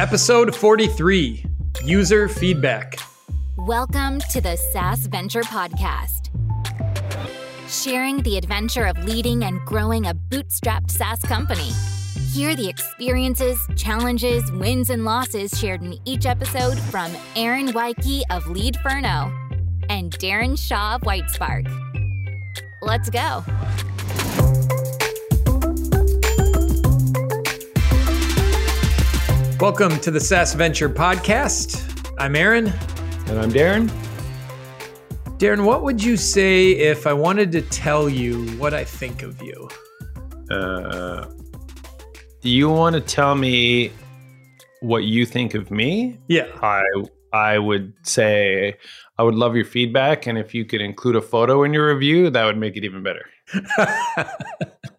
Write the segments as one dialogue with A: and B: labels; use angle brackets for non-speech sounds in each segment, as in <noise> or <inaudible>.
A: Episode 43 User Feedback.
B: Welcome to the SaaS Venture Podcast. Sharing the adventure of leading and growing a bootstrapped SaaS company. Hear the experiences, challenges, wins, and losses shared in each episode from Aaron Weiche of Leadferno and Darren Shaw of Whitespark. Let's go.
A: Welcome to the SaaS Venture Podcast. I'm Aaron.
C: And I'm Darren.
A: Darren, what would you say if I wanted to tell you what I think of you?
C: Uh, you want to tell me what you think of me?
A: Yeah.
C: I I would say I would love your feedback, and if you could include a photo in your review, that would make it even better. <laughs>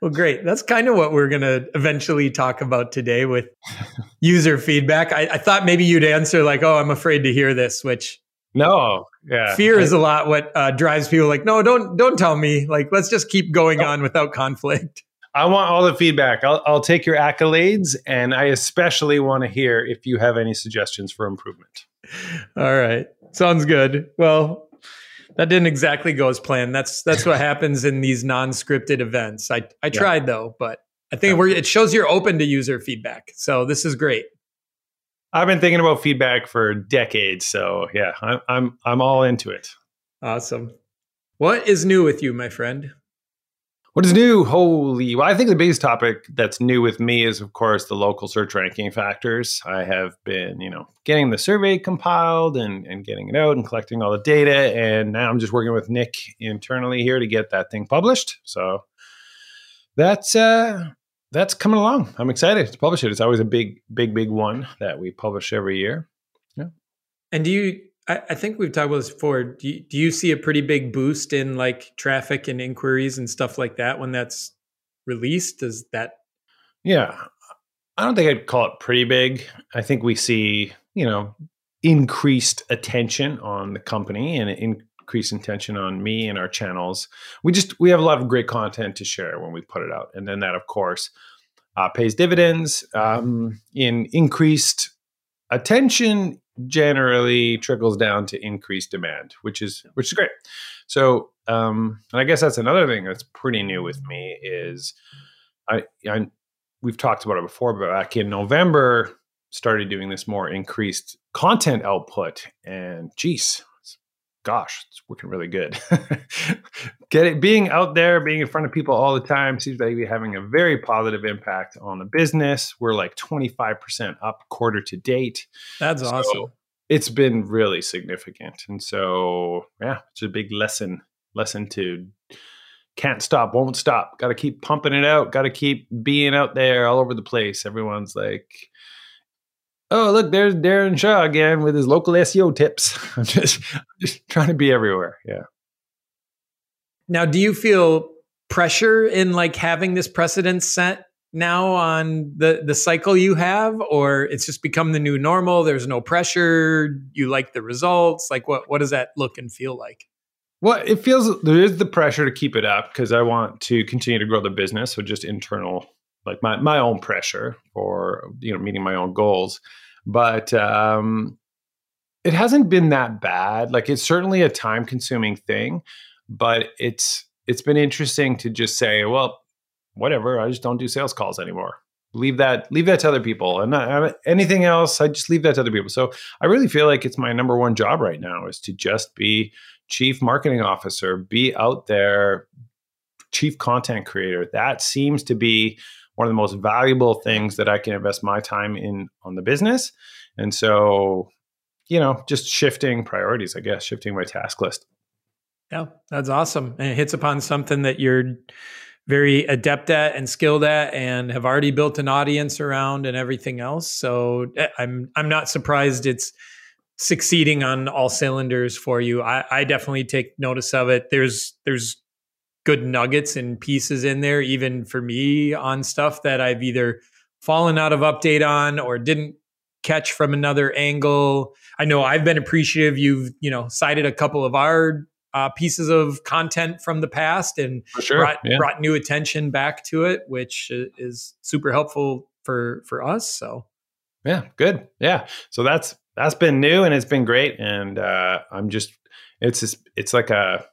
A: well, great. That's kind of what we're going to eventually talk about today with <laughs> user feedback. I, I, thought maybe you'd answer like, "Oh, I'm afraid to hear this," which
C: no, yeah,
A: fear I, is a lot what uh, drives people. Like, no, don't don't tell me. Like, let's just keep going on without conflict.
C: I want all the feedback. I'll, I'll take your accolades, and I especially want to hear if you have any suggestions for improvement.
A: All right, sounds good. Well, that didn't exactly go as planned. That's that's what <laughs> happens in these non-scripted events. I I tried yeah. though, but I think we're it shows you're open to user feedback. So this is great.
C: I've been thinking about feedback for decades, so yeah, I'm I'm I'm all into it.
A: Awesome. What is new with you, my friend?
C: What is new? Holy, well, I think the biggest topic that's new with me is, of course, the local search ranking factors. I have been, you know, getting the survey compiled and, and getting it out and collecting all the data. And now I'm just working with Nick internally here to get that thing published. So that's, uh, that's coming along. I'm excited to publish it. It's always a big, big, big one that we publish every year.
A: Yeah. And do you I, I think we've talked about this before. Do you, do you see a pretty big boost in like traffic and inquiries and stuff like that when that's released? Does that?
C: Yeah, I don't think I'd call it pretty big. I think we see, you know, increased attention on the company and increased attention on me and our channels. We just we have a lot of great content to share when we put it out, and then that, of course, uh, pays dividends um, in increased attention generally trickles down to increased demand, which is which is great. So, um, and I guess that's another thing that's pretty new with me is I, I we've talked about it before, but back in November started doing this more increased content output, and geez, gosh, it's working really good. <laughs> Get it, being out there, being in front of people all the time seems to be having a very positive impact on the business. We're like 25% up quarter to date.
A: That's so awesome.
C: It's been really significant. And so, yeah, it's a big lesson, lesson to can't stop, won't stop. Got to keep pumping it out. Got to keep being out there all over the place. Everyone's like, oh look there's darren shaw again with his local seo tips. <laughs> I'm just just trying to be everywhere yeah.
A: Now do you feel pressure in like having this precedent set now on the the cycle you have or it's just become the new normal there's no pressure you like the results? Like what what does that look and feel like?
C: Well it feels there is the pressure to keep it up because i want to continue to grow the business so just internal like my, my own pressure for you know meeting my own goals but um, it hasn't been that bad. Like it's certainly a time consuming thing, but it's it's been interesting to just say, well, whatever. I just don't do sales calls anymore. Leave that leave that to other people, and anything else, I just leave that to other people. So I really feel like it's my number one job right now is to just be chief marketing officer, be out there, chief content creator. That seems to be one of the most valuable things that I can invest my time in on the business. And so, you know, just shifting priorities, I guess, shifting my task list.
A: Yeah, that's awesome. And it hits upon something that you're very adept at and skilled at and have already built an audience around and everything else. So eh, I'm I'm not surprised it's succeeding on all cylinders for you. I, I definitely take notice of it. There's there's good nuggets and pieces in there, even for me on stuff that I've either fallen out of update on or didn't catch from another angle. I know I've been appreciative. You've, you know, cited a couple of our uh, pieces of content from the past and
C: sure,
A: brought,
C: yeah.
A: brought new attention back to it, which is super helpful for for us. So
C: Yeah, good. Yeah. So that's that's been new and it's been great. And uh, I'm just it's just, it's like a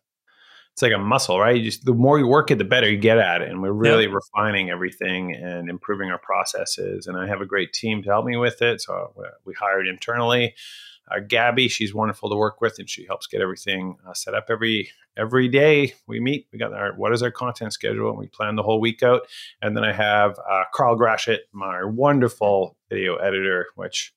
C: it's like a muscle, right? You just the more you work it, the better you get at it. And we're really refining everything and improving our processes. And I have a great team to help me with it. So we hired internally. Uh, Gabby, she's wonderful to work with, and she helps get everything uh, set up every every day. We meet. We got our what is our content schedule, and we plan the whole week out. And then I have uh, Carl Grashit, my wonderful video editor, which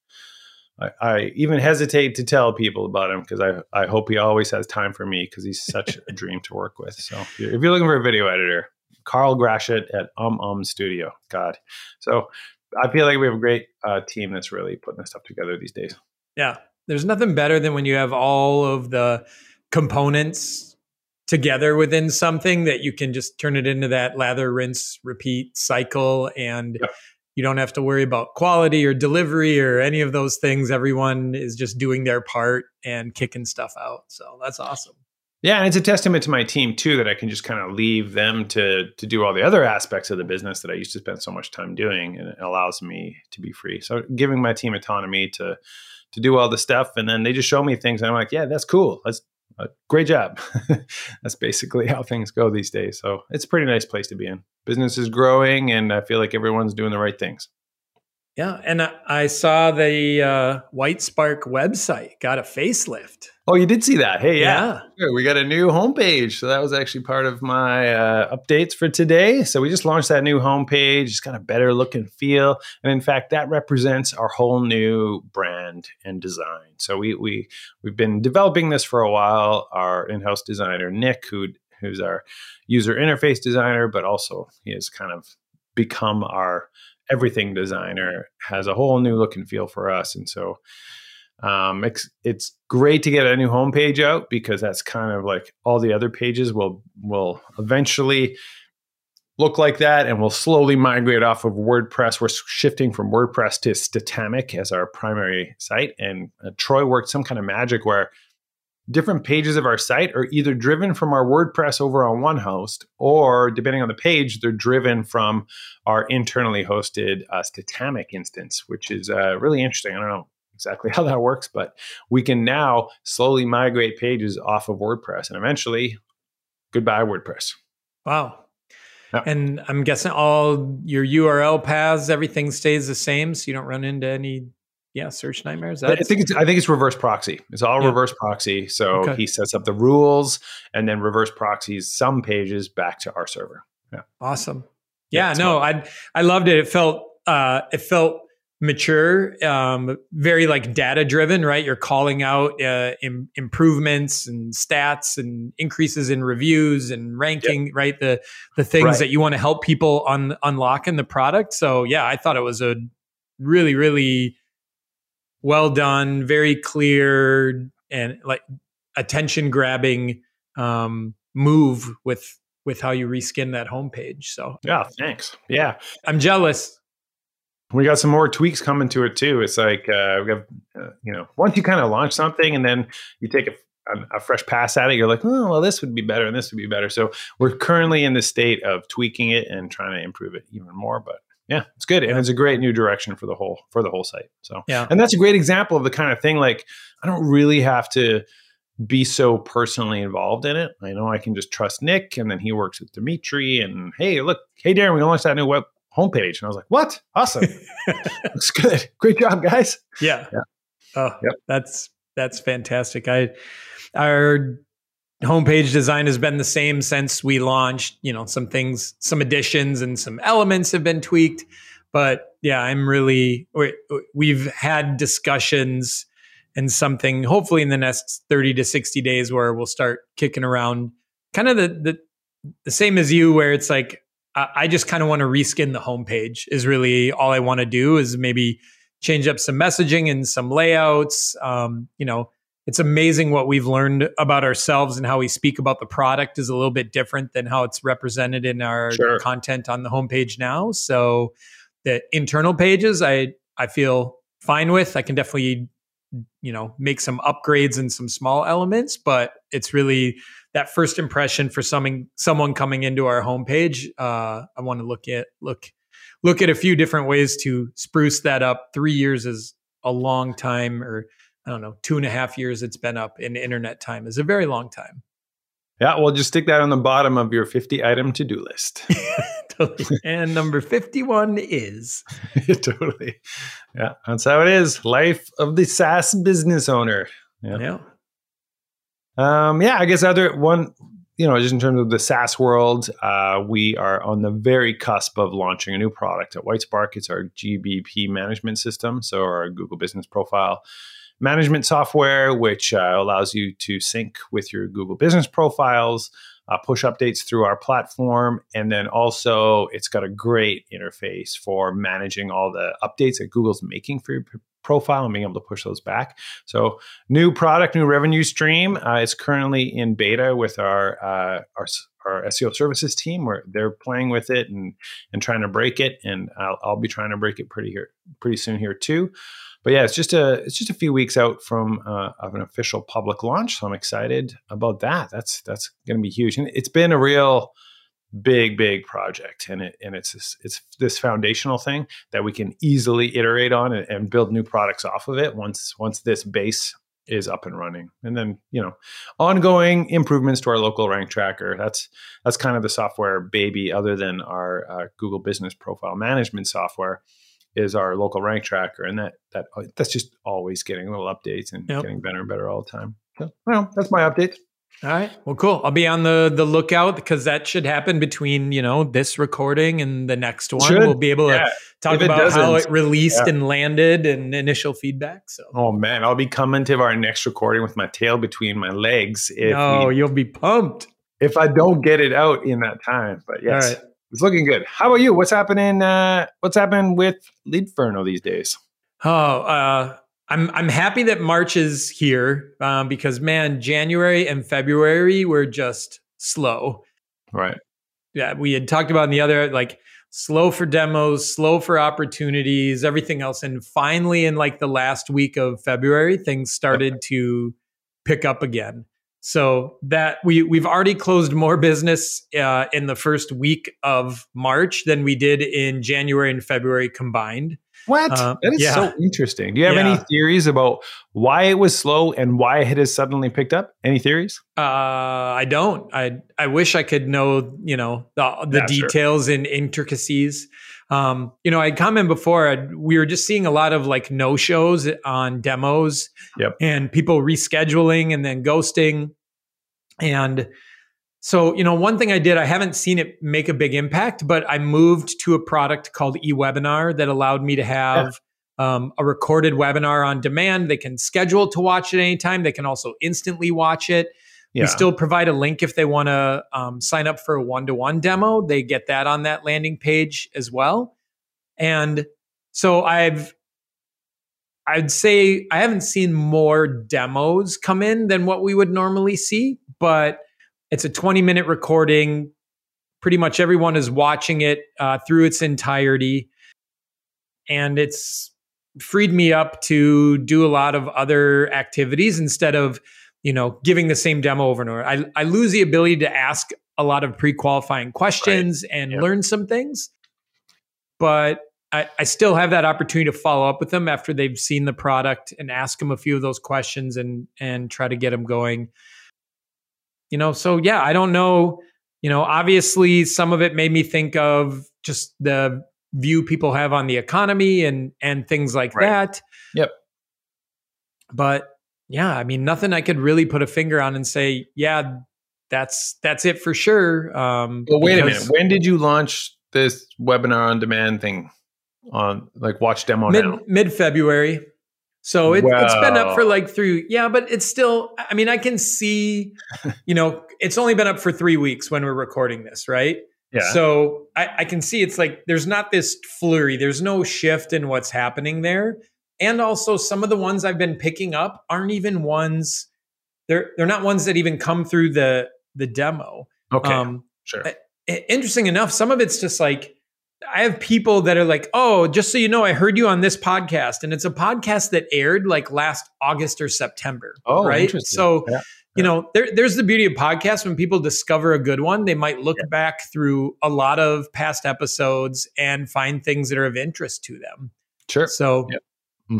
C: I, I, even hesitate to tell people about him because I, I hope he always has time for me because he's such <laughs> a dream to work with. So if you're, if you're looking for a video editor, Carl Grashit at Um Um Studio. God. So I feel like we have a great uh, team that's really putting this stuff together these days.
A: Yeah. There's nothing better than when you have all of the components together within something that you can just turn it into that lather, rinse, repeat cycle and yep you don't have to worry about quality or delivery or any of those things. Everyone is just doing their part and kicking stuff out. So that's awesome.
C: Yeah, and it's a testament to my team too that I can just kind of leave them to to do all the other aspects of the business that I used to spend so much time doing, and it allows me to be free. So giving my team autonomy to to do all the stuff, and then they just show me things, and I'm like, yeah, that's cool. Let's uh, great job. <laughs> That's basically how things go these days. So it's a pretty nice place to be in. Business is growing, and I feel like everyone's doing the right things.
A: Yeah, and I saw the uh, Whitespark website got a facelift.
C: Oh, you did see that? Hey, yeah, yeah. we got a new homepage. So that was actually part of my uh, updates for today. So we just launched that new homepage. It's got a better look and feel, and in fact, that represents our whole new brand and design. So we we we've been developing this for a while. Our in-house designer Nick, who who's our user interface designer, but also he has kind of become our everything designer has a whole new look and feel for us. And so um, it's, it's great to get a new homepage out because that's kind of like all the other pages will will eventually look like that and we'll slowly migrate off of WordPress. We're shifting from WordPress to Statamic as our primary site. And uh, Troy worked some kind of magic where different pages of our site are either driven from our WordPress over on one host, or depending on the page, they're driven from our internally hosted uh, Statamic instance, which is uh, really interesting. I don't know exactly <laughs> how that works, but we can now slowly migrate pages off of WordPress and eventually, goodbye, WordPress.
A: Wow. Yeah. And I'm guessing all your URL paths, everything stays the same, so you don't run into any yeah, search nightmares.
C: I think it's I think it's reverse proxy. It's all yeah. reverse proxy. So okay. he sets up the rules and then reverse proxies some pages back to our server.
A: Yeah. Awesome. Yeah, yeah no, I I loved it. It felt uh it felt mature, um, very like data driven, right? You're calling out uh, Im- improvements and stats and increases in reviews and ranking, yep. right? The the things right. that you want to help people on unlock in the product. So yeah, I thought it was a really really well done, very clear, and like attention grabbing um, move with with how you reskin that homepage. So
C: yeah, thanks. Yeah,
A: I'm jealous.
C: We got some more tweaks coming to it too. It's like uh, we have, uh, you know, once you kind of launch something and then you take a a, fresh pass at it, you're like, oh, well, this would be better and this would be better. So we're currently in the state of tweaking it and trying to improve it even more. But yeah, it's good, and it's a great new direction for the whole for the whole site. So yeah, and that's a great example of the kind of thing like I don't really have to be so personally involved in it. I know I can just trust Nick, and then he works with Dimitri. And hey, look, hey Darren, we launched that new web homepage, and I was like, what? Awesome, <laughs> looks good. Great job, guys.
A: Yeah. yeah. Oh, yep. that's that's fantastic. I our homepage design has been the same since we launched. You know, some things, some additions, and some elements have been tweaked. But yeah, I'm really we've had discussions and something hopefully in the next 30 to 60 days where we'll start kicking around kind of the the, the same as you where it's like I just kind of want to reskin the homepage is really all I want to do is maybe change up some messaging and some layouts. Um, you know, it's amazing what we've learned about ourselves and how we speak about the product is a little bit different than how it's represented in our sure. content on the homepage now. So the internal pages, I I feel fine with. I can definitely you know make some upgrades and some small elements, but it's really that first impression for someone someone coming into our homepage. Uh, I want to look at look look at a few different ways to spruce that up. Three years is a long time, or I don't know, two and a half years it's been up in internet time is a very long time.
C: Yeah, well, just stick that on the bottom of your 50 item to do list. <laughs>
A: totally. And number 51 is. <laughs>
C: totally. Yeah, that's how it is. Life of the SaaS business owner.
A: Yeah. yeah.
C: Um, yeah, I guess other one, you know, just in terms of the SaaS world, uh, we are on the very cusp of launching a new product at Whitespark. It's our GBP management system, so our Google Business Profile management software, which uh, allows you to sync with your Google Business profiles, uh, push updates through our platform, and then also it's got a great interface for managing all the updates that Google's making for your profile and being able to push those back. So, new product, new revenue stream. Uh, it's currently in beta with our uh, our our SEO services team, where they're playing with it and and trying to break it. And I'll, I'll be trying to break it pretty here pretty soon here too. But yeah, it's just a it's just a few weeks out from uh, of an official public launch, so I'm excited about that. That's that's going to be huge, and it's been a real big big project and it and it's it's this foundational thing that we can easily iterate on and, and, build new products off of it once once this base is up and running. And then you know ongoing improvements to our local rank tracker. That's that's kind of the software baby other than our uh, google business profile management software is our local rank tracker and that that oh, that's just always getting little updates and yep. getting better and better all the time so well that's my update
A: all right. Well, cool. I'll be on the the lookout because that should happen between you know this recording and the next one. Should. We'll be able yeah. to talk if about how it released yeah. and landed and initial feedback. So.
C: Oh man, I'll be coming to our next recording with my tail between my legs.
A: If no, we, you'll be pumped
C: if I don't get it out in that time. But yes, it's looking good. How about you? What's happening? Uh, what's happening with Leadferno these days?
A: Oh, uh, I'm I'm happy that March is here um, because man, January and February were just slow.
C: Right.
A: Yeah, we had talked about in the other like slow for demos, slow for opportunities, everything else, and finally in like the last week of February, things started <laughs> to pick up again. So that we we've already closed more business uh, in the first week of March than we did in January and February combined.
C: What? Uh, that is yeah. so interesting. Do you have yeah. any theories about why it was slow and why it has suddenly picked up? Any theories?
A: Uh, I don't. I I wish I could know. You know the, the yeah, details sure. and intricacies. Um, you know, I commented before. I'd, we were just seeing a lot of like no shows on demos,
C: yep.
A: and people rescheduling and then ghosting, and so, you know, one thing I did, I haven't seen it make a big impact, but I moved to a product called eWebinar that allowed me to have yeah. um, a recorded webinar on demand. They can schedule to watch it anytime. They can also instantly watch it. Yeah. We still provide a link if they want to um, sign up for a one to one demo. They get that on that landing page as well. And so I've, I'd say I haven't seen more demos come in than what we would normally see, but it's a 20 minute recording. Pretty much everyone is watching it uh, through its entirety. And it's freed me up to do a lot of other activities instead of, you know, giving the same demo over and over. I, I lose the ability to ask a lot of pre qualifying questions right. and yep. learn some things. But I, I, still have that opportunity to follow up with them after they've seen the product and ask them a few of those questions and and try to get them going you know, so yeah, I don't know. You know, obviously, some of it made me think of just the view people have on the economy and and things like right. that.
C: Yep.
A: But yeah, I mean, nothing I could really put a finger on and say, yeah, that's that's it for sure. Um,
C: well, wait a minute. When did you launch this webinar on demand thing? On like watch demo
A: mid,
C: now
A: mid February. So it, has been up for like three, yeah, but it's still, I mean, I can see, <laughs> you know, it's only been up for three weeks when we're recording this, right?
C: Yeah.
A: So I, I can see it's like there's not this flurry, there's no shift in what's happening there. And also some of the ones I've been picking up aren't even ones, they're they're not ones that even come through the the demo.
C: Okay. Um, sure.
A: Interesting enough, some of it's just like I have people that are like, oh, just so you know, I heard you on this podcast, and it's a podcast that aired like last August or September.
C: Oh,
A: right. So, yeah. you know, there, there's the beauty of podcasts. When people discover a good one, they might look yeah. back through a lot of past episodes and find things that are of interest to them.
C: Sure.
A: So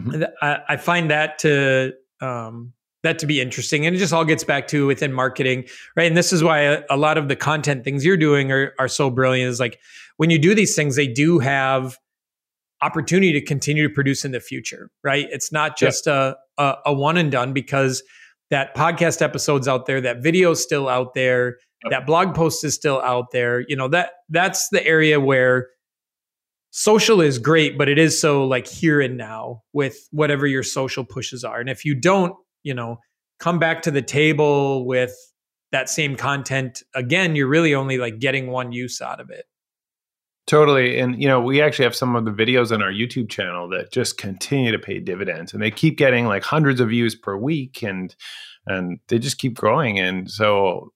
A: mm-hmm. I, I, find that to um, that to be interesting, and it just all gets back to within marketing, right? And this is why a, a lot of the content things you're doing are are so brilliant. Is like when you do these things, they do have opportunity to continue to produce in the future, right? It's not just a, a, a one and done because that podcast episode's out there, that video's still out there, yep. that blog post is still out there. You know, that that's the area where social is great, but it is so like here and now with whatever your social pushes are. And if you don't, you know, come back to the table with that same content again, you're really only like getting one use out of it.
C: Totally. And, you know, we actually have some of the videos on our YouTube channel that just continue to pay dividends and they keep getting like hundreds of views per week and, and they just keep growing. And so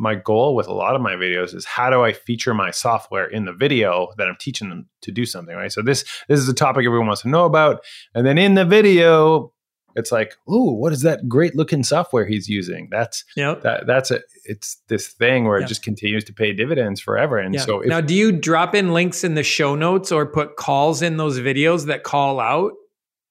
C: my goal with a lot of my videos is how do I feature my software in the video that I'm teaching them to do something, right? So this, this is a topic everyone wants to know about. And then in the video, it's like, oh, what is that great looking software he's using? That's
A: yep.
C: that that's a it's this thing where yep. it just continues to pay dividends forever. And yeah. so
A: if, now, do you drop in links in the show notes or put calls in those videos that call out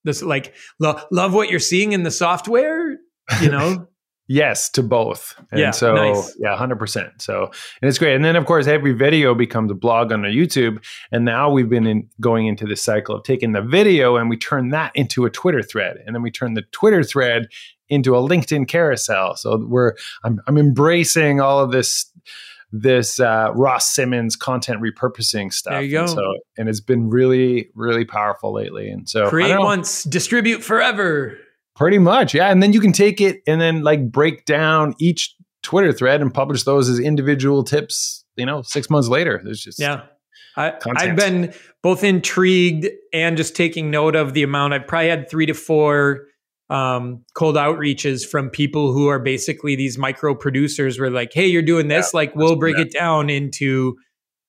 A: this like lo- love what you're seeing in the software? You know. <laughs>
C: Yes, to both. And yeah, so nice. yeah, 100%. So, and it's great. And then of course every video becomes a blog on our YouTube, and now we've been in, going into this cycle of taking the video and we turn that into a Twitter thread, and then we turn the Twitter thread into a LinkedIn carousel. So we're I'm I'm embracing all of this this uh, Ross Simmonds content repurposing stuff. There
A: you go.
C: And, so, and it's been really, really powerful lately. And so
A: create once, distribute forever.
C: Pretty much, yeah. And then you can take it and then like break down each Twitter thread and publish those as individual tips. You know, six months later, there's just
A: yeah. I, I've been both intrigued and just taking note of the amount. I've probably had three to four um, cold outreaches from people who are basically these micro producers. Where like, hey, you're doing this, yeah, like we'll break it down into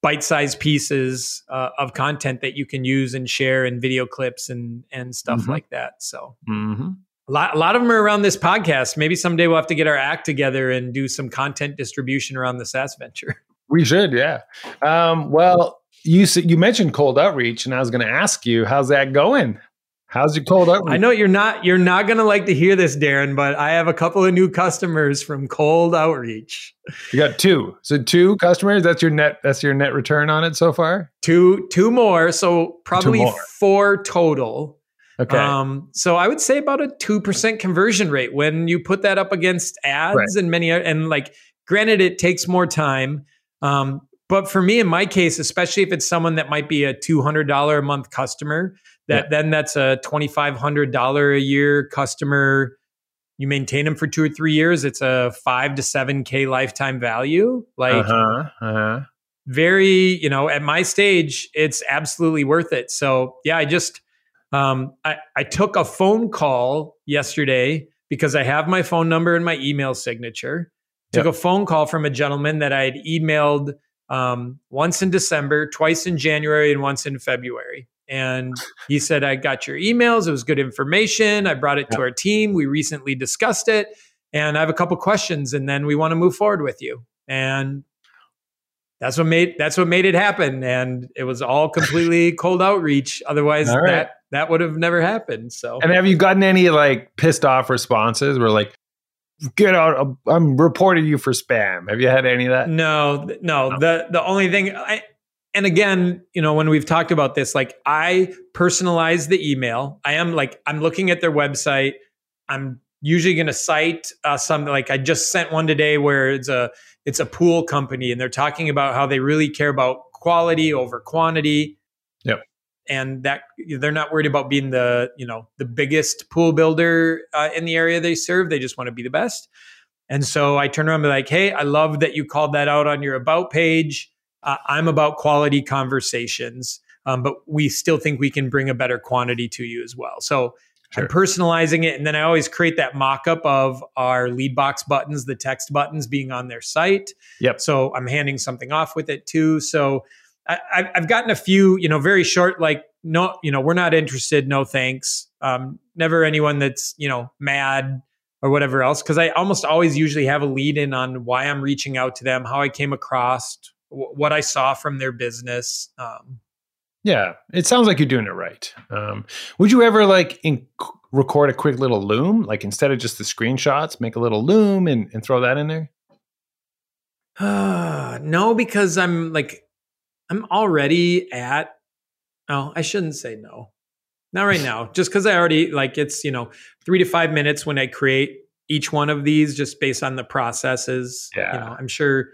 A: bite-sized pieces uh, of content that you can use and share and video clips and and stuff mm-hmm. like that. So.
C: Mm-hmm.
A: A lot, a lot of them are around this podcast. Maybe someday we'll have to get our act together and do some content distribution around the SaaS venture. <laughs>
C: We should, yeah. Um, well, you you mentioned cold outreach, and I was going to ask you, how's that going? How's your cold outreach?
A: I know you're not you're not going to like to hear this, Darren, but I have a couple of new customers from cold outreach.
C: You got two, so two customers. That's your net. That's your net return on it so far.
A: Two, two more. So probably more. four total.
C: Okay.
A: Um, so I would say about a 2% conversion rate when you put that up against ads right. and many, and like, granted, it takes more time. Um, but for me, in my case, especially if it's someone that might be a $200 a month customer, that yeah. then that's a $2,500 a year customer. You maintain them for two or three years. It's a five to seven K lifetime value. Like,
C: uh-huh, uh-huh.
A: very, you know, at my stage, it's absolutely worth it. So yeah, I just, um, I, I took a phone call yesterday because I have my phone number and my email signature. Took yep. a phone call from a gentleman that I had emailed um, once in December, twice in January, and once in February. And he said, I got your emails. It was good information. I brought it yep. to our team. We recently discussed it. And I have a couple questions, and then we want to move forward with you. And that's what made that's what made it happen. And it was all completely cold outreach. Otherwise, right. that that would have never happened. So,
C: and have you gotten any like pissed off responses where like, get out, I'm reporting you for spam? Have you had any of that?
A: No, no. no. The the only thing I and again, you know, when we've talked about this, like I personalize the email. I am like I'm looking at their website. I'm usually going to cite uh, something like I just sent one today where it's a it's a pool company and they're talking about how they really care about quality over quantity. And that they're not worried about being the you know the biggest pool builder uh, in the area they serve. They just want to be the best. And so I turn around and be like, "Hey, I love that you called that out on your about page. Uh, I'm about quality conversations, um, but we still think we can bring a better quantity to you as well." So Sure. I'm personalizing it. And then I always create that mock up of our lead box buttons, the text buttons being on their site.
C: Yep.
A: So I'm handing something off with it too. So I, have gotten a few, you know, very short, like, no, you know, we're not interested. No thanks. Um, never anyone that's, you know, mad. or whatever else because I almost always usually have a lead in on why I'm reaching out to them, how I came across, w- what I saw from their business. Um,
C: yeah, it sounds like you're doing it right. Um, would you ever like in- record a quick little loom, like instead of just the screenshots, make a little loom and, and throw that in there?
A: Uh, <sighs> no, because I'm like, I'm already at. Oh, I shouldn't say no. Not right now, just because I already like it's you know three to five minutes when I create each one of these, just based on the processes.
C: Yeah,
A: you know, I'm sure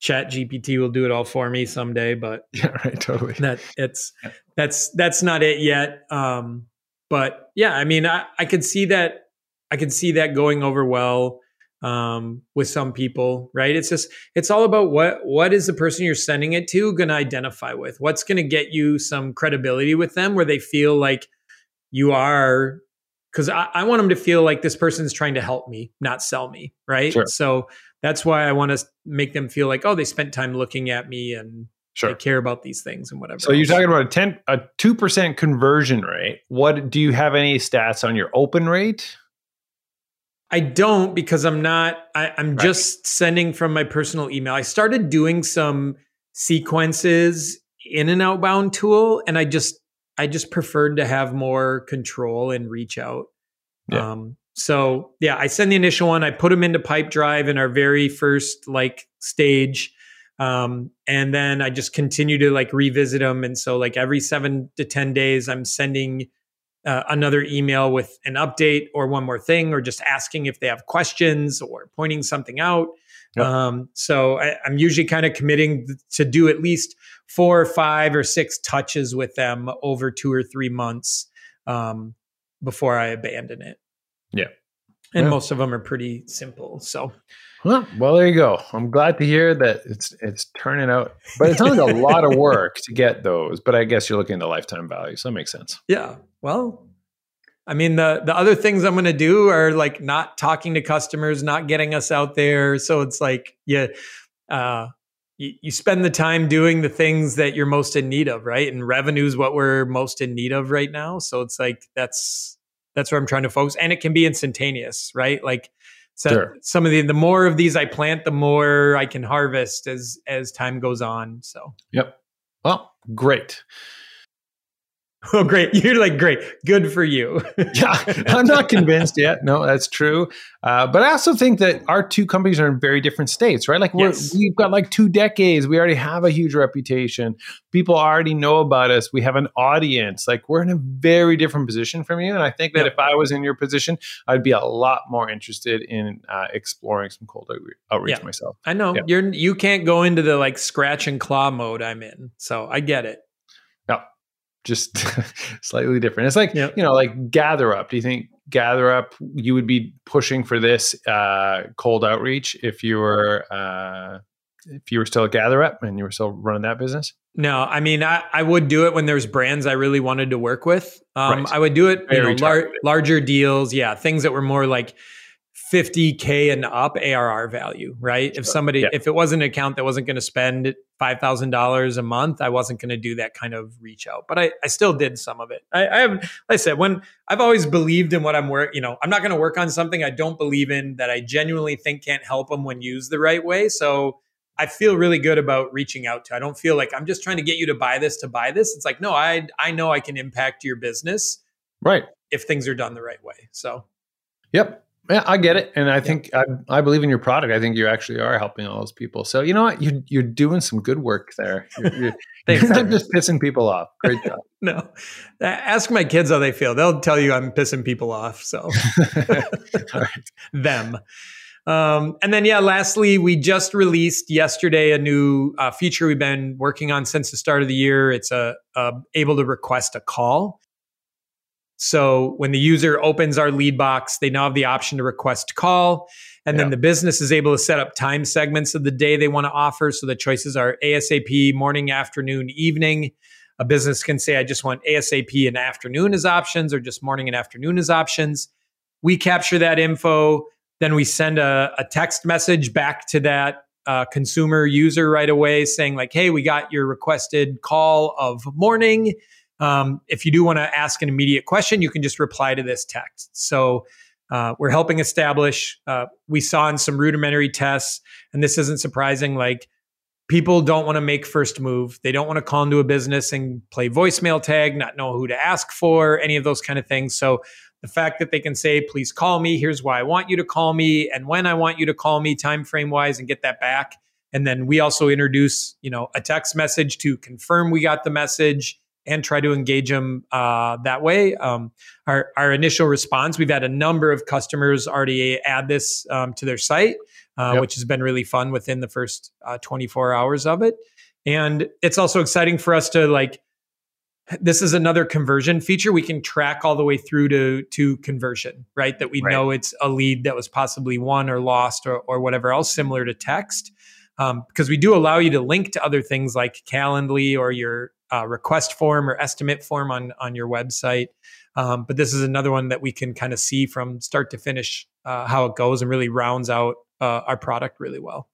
A: Chat GPT will do it all for me someday, but <laughs>
C: yeah, right, totally.
A: That it's that's that's not it yet. Um, but yeah, I mean, I, I could see that. I could see that going over well um, with some people, right? It's just it's all about what what is the person you're sending it to going to identify with. What's going to get you some credibility with them, where they feel like you are. Because I, I want them to feel like this person's trying to help me, not sell me, right?
C: Sure.
A: So that's why I want to make them feel like, oh, they spent time looking at me and
C: sure.
A: they care about these things and whatever.
C: So else. you're talking about a ten, a two percent conversion rate. What do you have any stats on your open rate?
A: I don't because I'm not. I, am right. just sending from my personal email. I started doing some sequences in an outbound tool, and I just I just preferred to have more control and reach out. Yeah. Um, so yeah, I send the initial one. I put them into Pipedrive in our very first like stage. Um, and then I just continue to like revisit them. And so like every seven to 10 days, I'm sending uh, another email with an update or one more thing, or just asking if they have questions or pointing something out. Yep. Um, so I, I'm usually kind of committing to do at least four or five or six touches with them over two or three months um, before I abandon it.
C: Yeah.
A: And
C: yeah.
A: most of them are pretty simple. So,
C: well, well, there you go. I'm glad to hear that it's it's turning out, but it sounds like a lot of <laughs> work to get those. But I guess you're looking at the lifetime value, so that makes sense.
A: Yeah. Well, I mean the the other things I'm going to do are like not talking to customers, not getting us out there. So it's like yeah, uh, you, you spend the time doing the things that you're most in need of, right? And revenue is what we're most in need of right now. So it's like that's that's where I'm trying to focus, and it can be instantaneous, right? Like so sure. some of the the more of these I plant, the more I can harvest as as time goes on. So
C: yep. Well, great. <laughs>
A: Oh, great. You're like, great. Good for you. <laughs>
C: yeah. I'm not convinced yet. No, that's true. Uh, but I also think that our two companies are in very different states, right? Like, yes. we've got like two decades. We already have a huge reputation. People already know about us. We have an audience. Like, we're in a very different position from you. And I think that yep. if I was in your position, I'd be a lot more interested in uh, exploring some cold outreach yeah. myself.
A: I know. Yeah. You're, you can't go into the like scratch and claw mode I'm in. So I get it
C: just <laughs> slightly different. It's like, yep. you know, like GatherUp. Do you think GatherUp, you would be pushing for this uh, cold outreach if you were uh, if you were still at GatherUp and you were still running that business?
A: No, I mean, I, I would do it when there's brands I really wanted to work with. Um, right. I would do it, you know, lar- larger deals. Yeah. Things that were more like, 50k and up ARR value, right? Sure. If somebody, yeah. if it wasn't an account that wasn't going to spend five thousand dollars a month, I wasn't going to do that kind of reach out. But I, I still did some of it. I, I have, like I said, when I've always believed in what I'm work, you know, I'm not going to work on something I don't believe in that I genuinely think can't help them when used the right way. So I feel really good about reaching out to. I don't feel like I'm just trying to get you to buy this to buy this. It's like, no, I I know I can impact your business,
C: right?
A: If things are done the right way. So,
C: yep. Yeah, I get it, and I think I, I, believe in your product. I think you actually are helping all those people. So you know what, you're you're doing some good work there. You're, you're, <laughs> Thanks, you're not just pissing people off. Great <laughs> job.
A: no, ask my kids how they feel. They'll tell you I'm pissing people off. So <laughs> them. Um, and then, yeah, lastly, we just released yesterday a new uh, feature we've been working on since the start of the year. It's a, a able to request a call. So when the user opens our lead box, they now have the option to request call. And then the business is able to set up time segments of the day they want to offer. So the choices are ASAP, morning, afternoon, evening. A business can say, I just want ASAP and afternoon as options, or just morning and afternoon as options. We capture that info. Then we send a, a text message back to that uh, consumer user right away saying, like, hey, we got your requested call of morning um, if you do want to ask an immediate question, you can just reply to this text. So uh, we're helping establish. Uh, we saw in some rudimentary tests, and this isn't surprising. Like people don't want to make first move. They don't want to call into a business and play voicemail tag, not know who to ask for, any of those kind of things. So the fact that they can say, please call me, here's why I want you to call me, and when I want you to call me, time frame wise, and get that back. And then we also introduce, you know, a text message to confirm we got the message and try to engage them uh, that way. Um, our, our initial response, we've had a number of customers already add this um, to their site uh, yep. which has been really fun within the first uh, 24 hours of it. And it's also exciting for us to like, this is another conversion feature. We can track all the way through to to conversion, right? That we right. know it's a lead that was possibly won or lost or, or whatever else, similar to text. Um, because we do allow you to link to other things like Calendly or your uh, request form or estimate form on on your website. Um, but this is another one that we can kind of see from start to finish uh, how it goes and really rounds out uh, our product really well.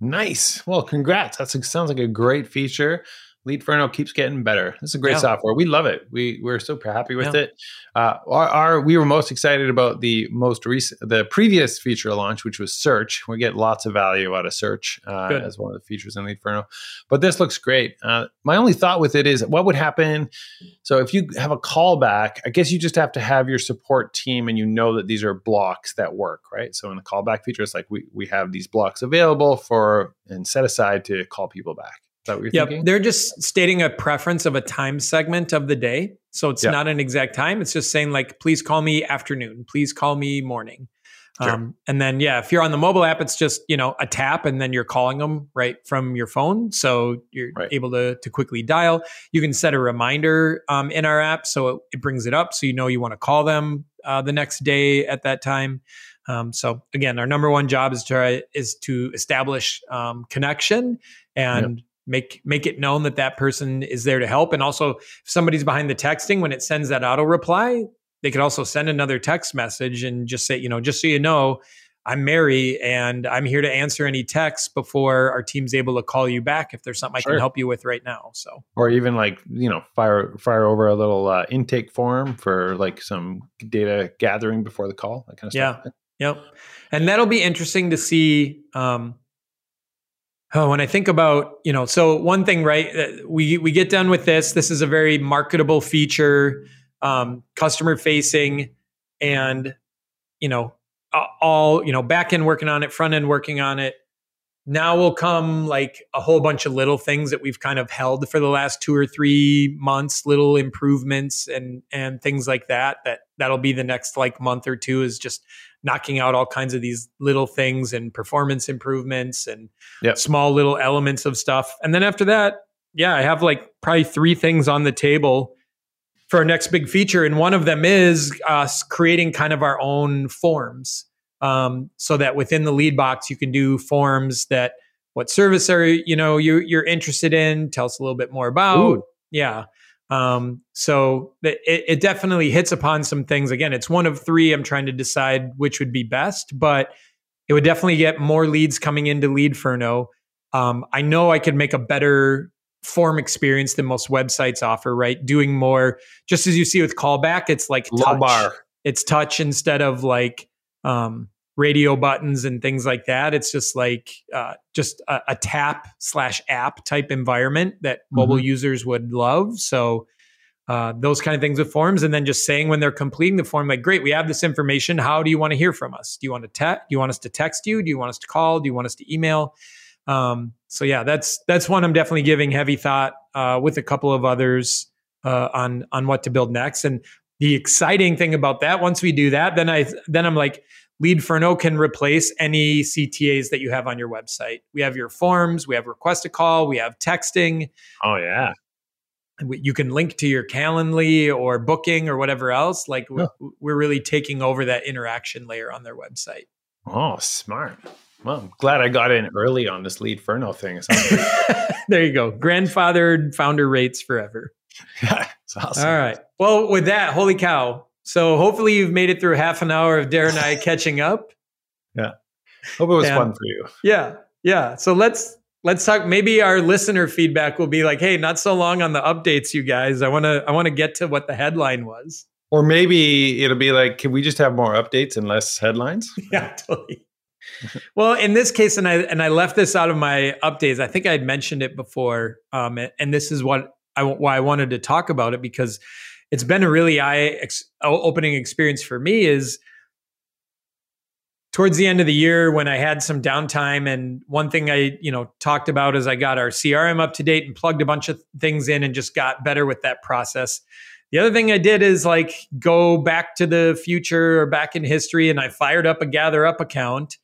C: Nice. Well, congrats. That sounds like a great feature. Leadferno keeps getting better. This is a great yeah. software. We love it. We we're super happy with yeah. it. Uh, our, our, we were most excited about the most recent, the previous feature launch, which was search. We get lots of value out of search uh, as one of the features in Leadferno. But this looks great. Uh, my only thought with it is, what would happen? So if you have a callback, I guess you just have to have your support team, and you know that these are blocks that work, right? So in the callback feature, it's like we we have these blocks available for and set aside to call people back that what you're yep. thinking?
A: They're just stating a preference of a time segment of the day. So it's yep. not an exact time. It's just saying like, please call me afternoon. Please call me morning. Sure. Um, and then, yeah, if you're on the mobile app, it's just, you know, a tap and then you're calling them right from your phone. So you're right. able to, to quickly dial. You can set a reminder um, in our app. So it, it, brings it up. So you know you want to call them uh, the next day at that time. Um, so again, our number one job is to is to establish um, connection and yep make make it known that that person is there to help. And also if somebody's behind the texting when it sends that auto reply they could also send another text message and just say you know just so you know i'm mary and i'm here to answer any texts before our team's able to call you back if there's something sure. i can help you with right now. So.
C: Or even like you know fire fire over a little uh, intake form for like some data gathering before the call that kind of
A: stuff. Yeah. Yep. And that'll be interesting to see um, Oh, when I think about, you know, so one thing, right? Uh, we we get done with this. This is a very marketable feature, um, customer facing, and you know, all you know, back end working on it, front end working on it. Now will come like a whole bunch of little things that we've kind of held for the last two or three months, little improvements and and things like that. That that'll be the next like month or two is just knocking out all kinds of these little things and performance improvements and yep. small little elements of stuff. And then after that, yeah, I have like probably three things on the table for our next big feature. And one of them is us creating kind of our own forms. Um, so that within the lead box, you can do forms that what service are you know you, you're interested in. Tell us a little bit more about. Ooh. Yeah. Um, so it, it definitely hits upon some things. Again, it's one of three. I'm trying to decide which would be best, but it would definitely get more leads coming into Leadferno. Um, I know I could make a better form experience than most websites offer, right? Doing more, just as you see with callback, it's like touch. bar. It's touch instead of like um, radio buttons and things like that. It's just like uh, just a, a, tap slash app type environment that mobile mm-hmm. users would love. So uh, those kind of things with forms, and then just saying when they're completing the form, like, great, we have this information. How do you want to hear from us? Do you want to text? Do you want us to text you? Do you want us to call? Do you want us to email? Um, so yeah, that's that's one I'm definitely giving heavy thought uh, with a couple of others uh, on on what to build next. And the exciting thing about that, once we do that, then I then I'm like, Leadferno can replace any CTAs that you have on your website. We have your forms, we have request a call, we have texting.
C: Oh yeah.
A: You can link to your Calendly or booking or whatever else. Like we're really taking over that interaction layer on their website.
C: Oh, smart. Well, I'm glad I got in early on this lead Leadferno thing. <laughs>
A: there you go. Grandfathered founder rates forever. <laughs>
C: Yeah, awesome.
A: All right. Well, with that, holy cow, so hopefully you've made it through half an hour of Darren and I <laughs> catching up.
C: Yeah. Hope it was and, fun for you.
A: Yeah. Yeah. So let's let's talk maybe our listener feedback will be like, "Hey, not so long on the updates you guys. I want to I want to get to what the headline was."
C: Or maybe it'll be like, can we just have more updates and less headlines? <laughs>
A: Yeah, totally. well, in this case, and I and I left this out of my updates. I think I had mentioned it before, um, and this is what I why I wanted to talk about it because it's been a really eye ex- opening experience for me. Is towards the end of the year when I had some downtime, and one thing I you know talked about is I got our CRM up to date and plugged a bunch of things in and just got better with that process. The other thing I did is like go back to the future or back in history, and I fired up a GatherUp account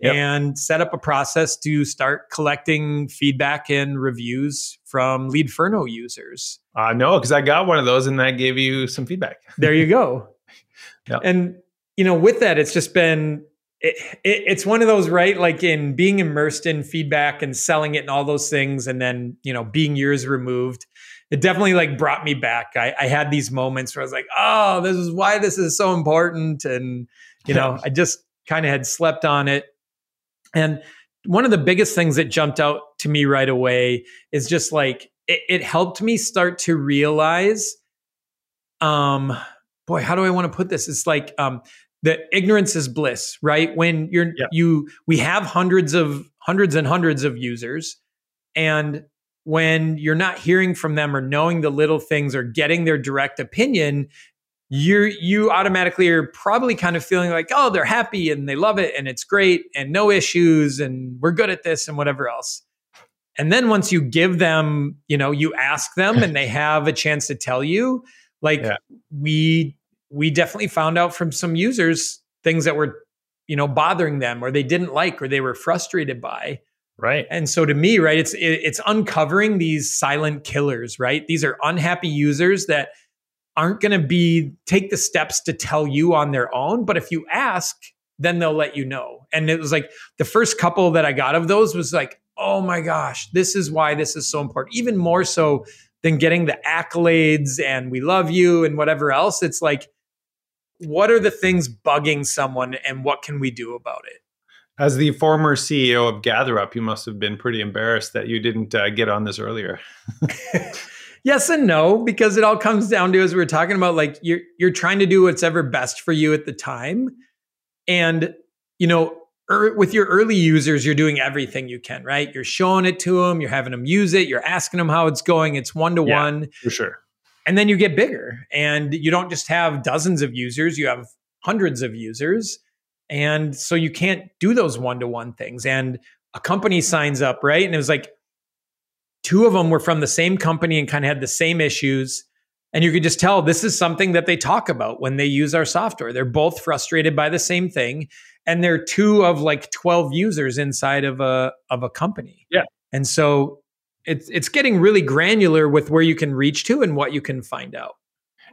A: Yep. and set up a process to start collecting feedback and reviews from Leadferno users.
C: Uh, no, because I got one of those and that gave you some feedback. <laughs>
A: there you go. yep. And you know, with that, it's just been it, it, it's one of those right, like in being immersed in feedback and selling it and all those things, and then you know being years removed. It definitely like brought me back. I, I had these moments where I was like, "Oh, this is why this is so important," and you <laughs> know, I just kind of had slept on it and one of the biggest things that jumped out to me right away is just like it, it helped me start to realize, um, boy, how do I want to put this? It's like um, that ignorance is bliss, right? When you're yeah. you, we have hundreds of hundreds and hundreds of users, and when you're not hearing from them or knowing the little things or getting their direct opinion, you you automatically are probably kind of feeling like oh they're happy and they love it and it's great and no issues and we're good at this and whatever else. And then once you give them you know you ask them and they <laughs> have a chance to tell you like yeah. we we definitely found out from some users things that were you know bothering them or they didn't like or they were frustrated by.
C: Right.
A: And so to me right it's it's uncovering these silent killers right? These are unhappy users that aren't going to be take the steps to tell you on their own but if you ask then they'll let you know. And it was like the first couple that i got of those was like oh my gosh this is why this is so important. Even more so than getting the accolades and we love you and whatever else it's like what are the things bugging someone and what can we do about it?
C: As the former ceo of GatherUp you must have been pretty embarrassed that you didn't uh, get on this earlier <laughs>
A: yes and no because it all comes down to as we were talking about like you're you're trying to do what's ever best for you at the time. And you know er, with your early users you're doing everything you can right? You're showing it to them you're having them use it you're asking them how it's going it's one to one
C: for sure.
A: And then you get bigger and you don't just have dozens of users you have hundreds of users. And so you can't do those one to one things. And a company signs up right? And it was like two of them were from the same company and kind of had the same issues. And you could just tell this is something that they talk about when they use our software. They're both frustrated by the same thing. And they're two of like 12 users inside of a of a company.
C: Yeah.
A: And so it's it's getting really granular with where you can reach to and what you can find out.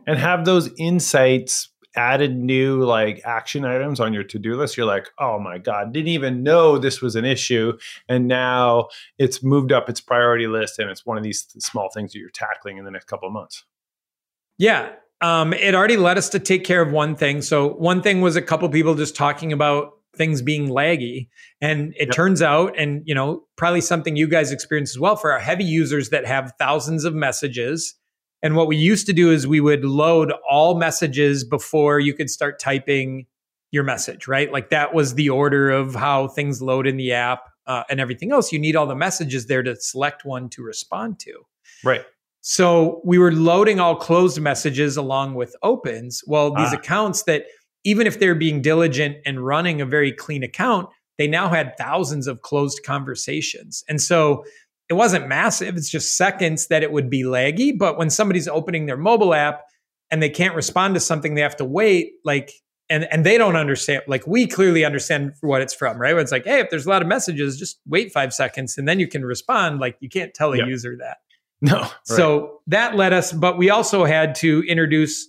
C: And have those insights added new like action items on your to-do list you're like oh my god didn't even know this was an issue. And now it's moved up its priority list and it's one of these small things that you're tackling in the next couple of months.
A: Yeah um, it already led us to take care of one thing. So one thing was a couple people just talking about things being laggy and it yep. turns out and you know probably something you guys experience as well for our heavy users that have thousands of messages and what we used to do is we would load all messages before you could start typing your message, right? Like that was the order of how things load in the app uh, and everything else. You need all the messages there to select one to respond to.
C: Right.
A: So we were loading all closed messages along with opens. Well, these ah. accounts that even if they're being diligent and running a very clean account, they now had thousands of closed conversations. And so it wasn't massive. It's just seconds that it would be laggy. But when somebody's opening their mobile app and they can't respond to something, they have to wait. Like, and and they don't understand. Like, we clearly understand what it's from, right? When it's like, hey, if there's a lot of messages, just wait five seconds and then you can respond. Like, you can't tell a yeah. user that.
C: No. Right.
A: So that led us, but we also had to introduce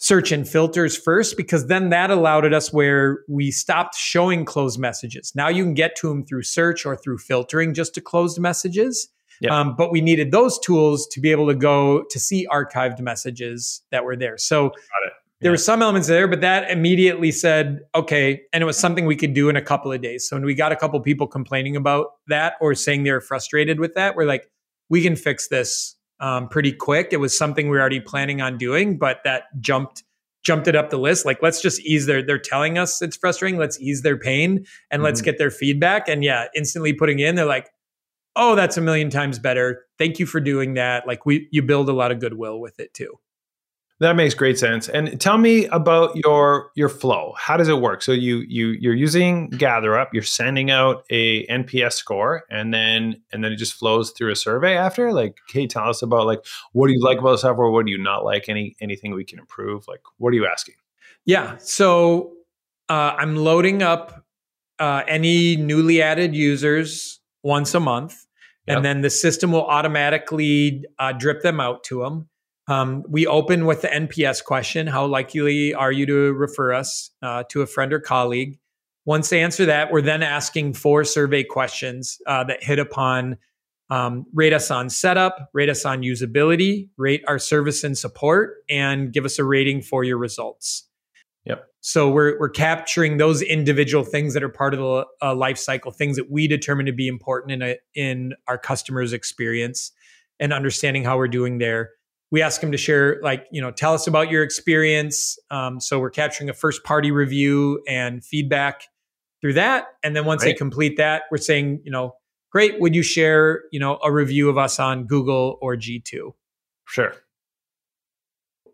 A: search and filters first because then that allowed us where we stopped showing closed messages. Now you can get to them through search or through filtering just to closed messages. Yep. Um, but we needed those tools to be able to go to see archived messages that were there. So yeah. there were some elements there, but that immediately said, okay, and it was something we could do in a couple of days. So when we got a couple people complaining about that or saying they were frustrated with that, we're like, we can fix this um, pretty quick. It was something we were already planning on doing, but that jumped jumped it up the list. Like, let's just ease their, they're telling us it's frustrating. Let's ease their pain and mm-hmm. let's get their feedback. And yeah, instantly putting in, they're like, oh, that's a million times better. Thank you for doing that. Like, we, you build a lot of goodwill with it too.
C: That makes great sense. And tell me about your your flow. How does it work? So you you you're using GatherUp, you're sending out a NPS score, and then and then it just flows through a survey after. Like, hey, tell us about like what do you like about the software? What do you not like? Any anything we can improve? Like, what are you asking?
A: Yeah. So uh, I'm loading up uh, any newly added users once a month, yep. and then the system will automatically uh, drip them out to them. Um, we open with the NPS question How likely are you to refer us uh, to a friend or colleague? Once they answer that, we're then asking four survey questions uh, that hit upon um, rate us on setup, rate us on usability, rate our service and support, and give us a rating for your results.
C: Yep.
A: So we're we're capturing those individual things that are part of the uh, life cycle, things that we determine to be important in a, in our customers' experience, and understanding how we're doing there we ask them to share like you know tell us about your experience. Um, so we're capturing a first party review and feedback through that. And then once right. they complete that we're saying you know great would you share you know a review of us on google or g2
C: sure.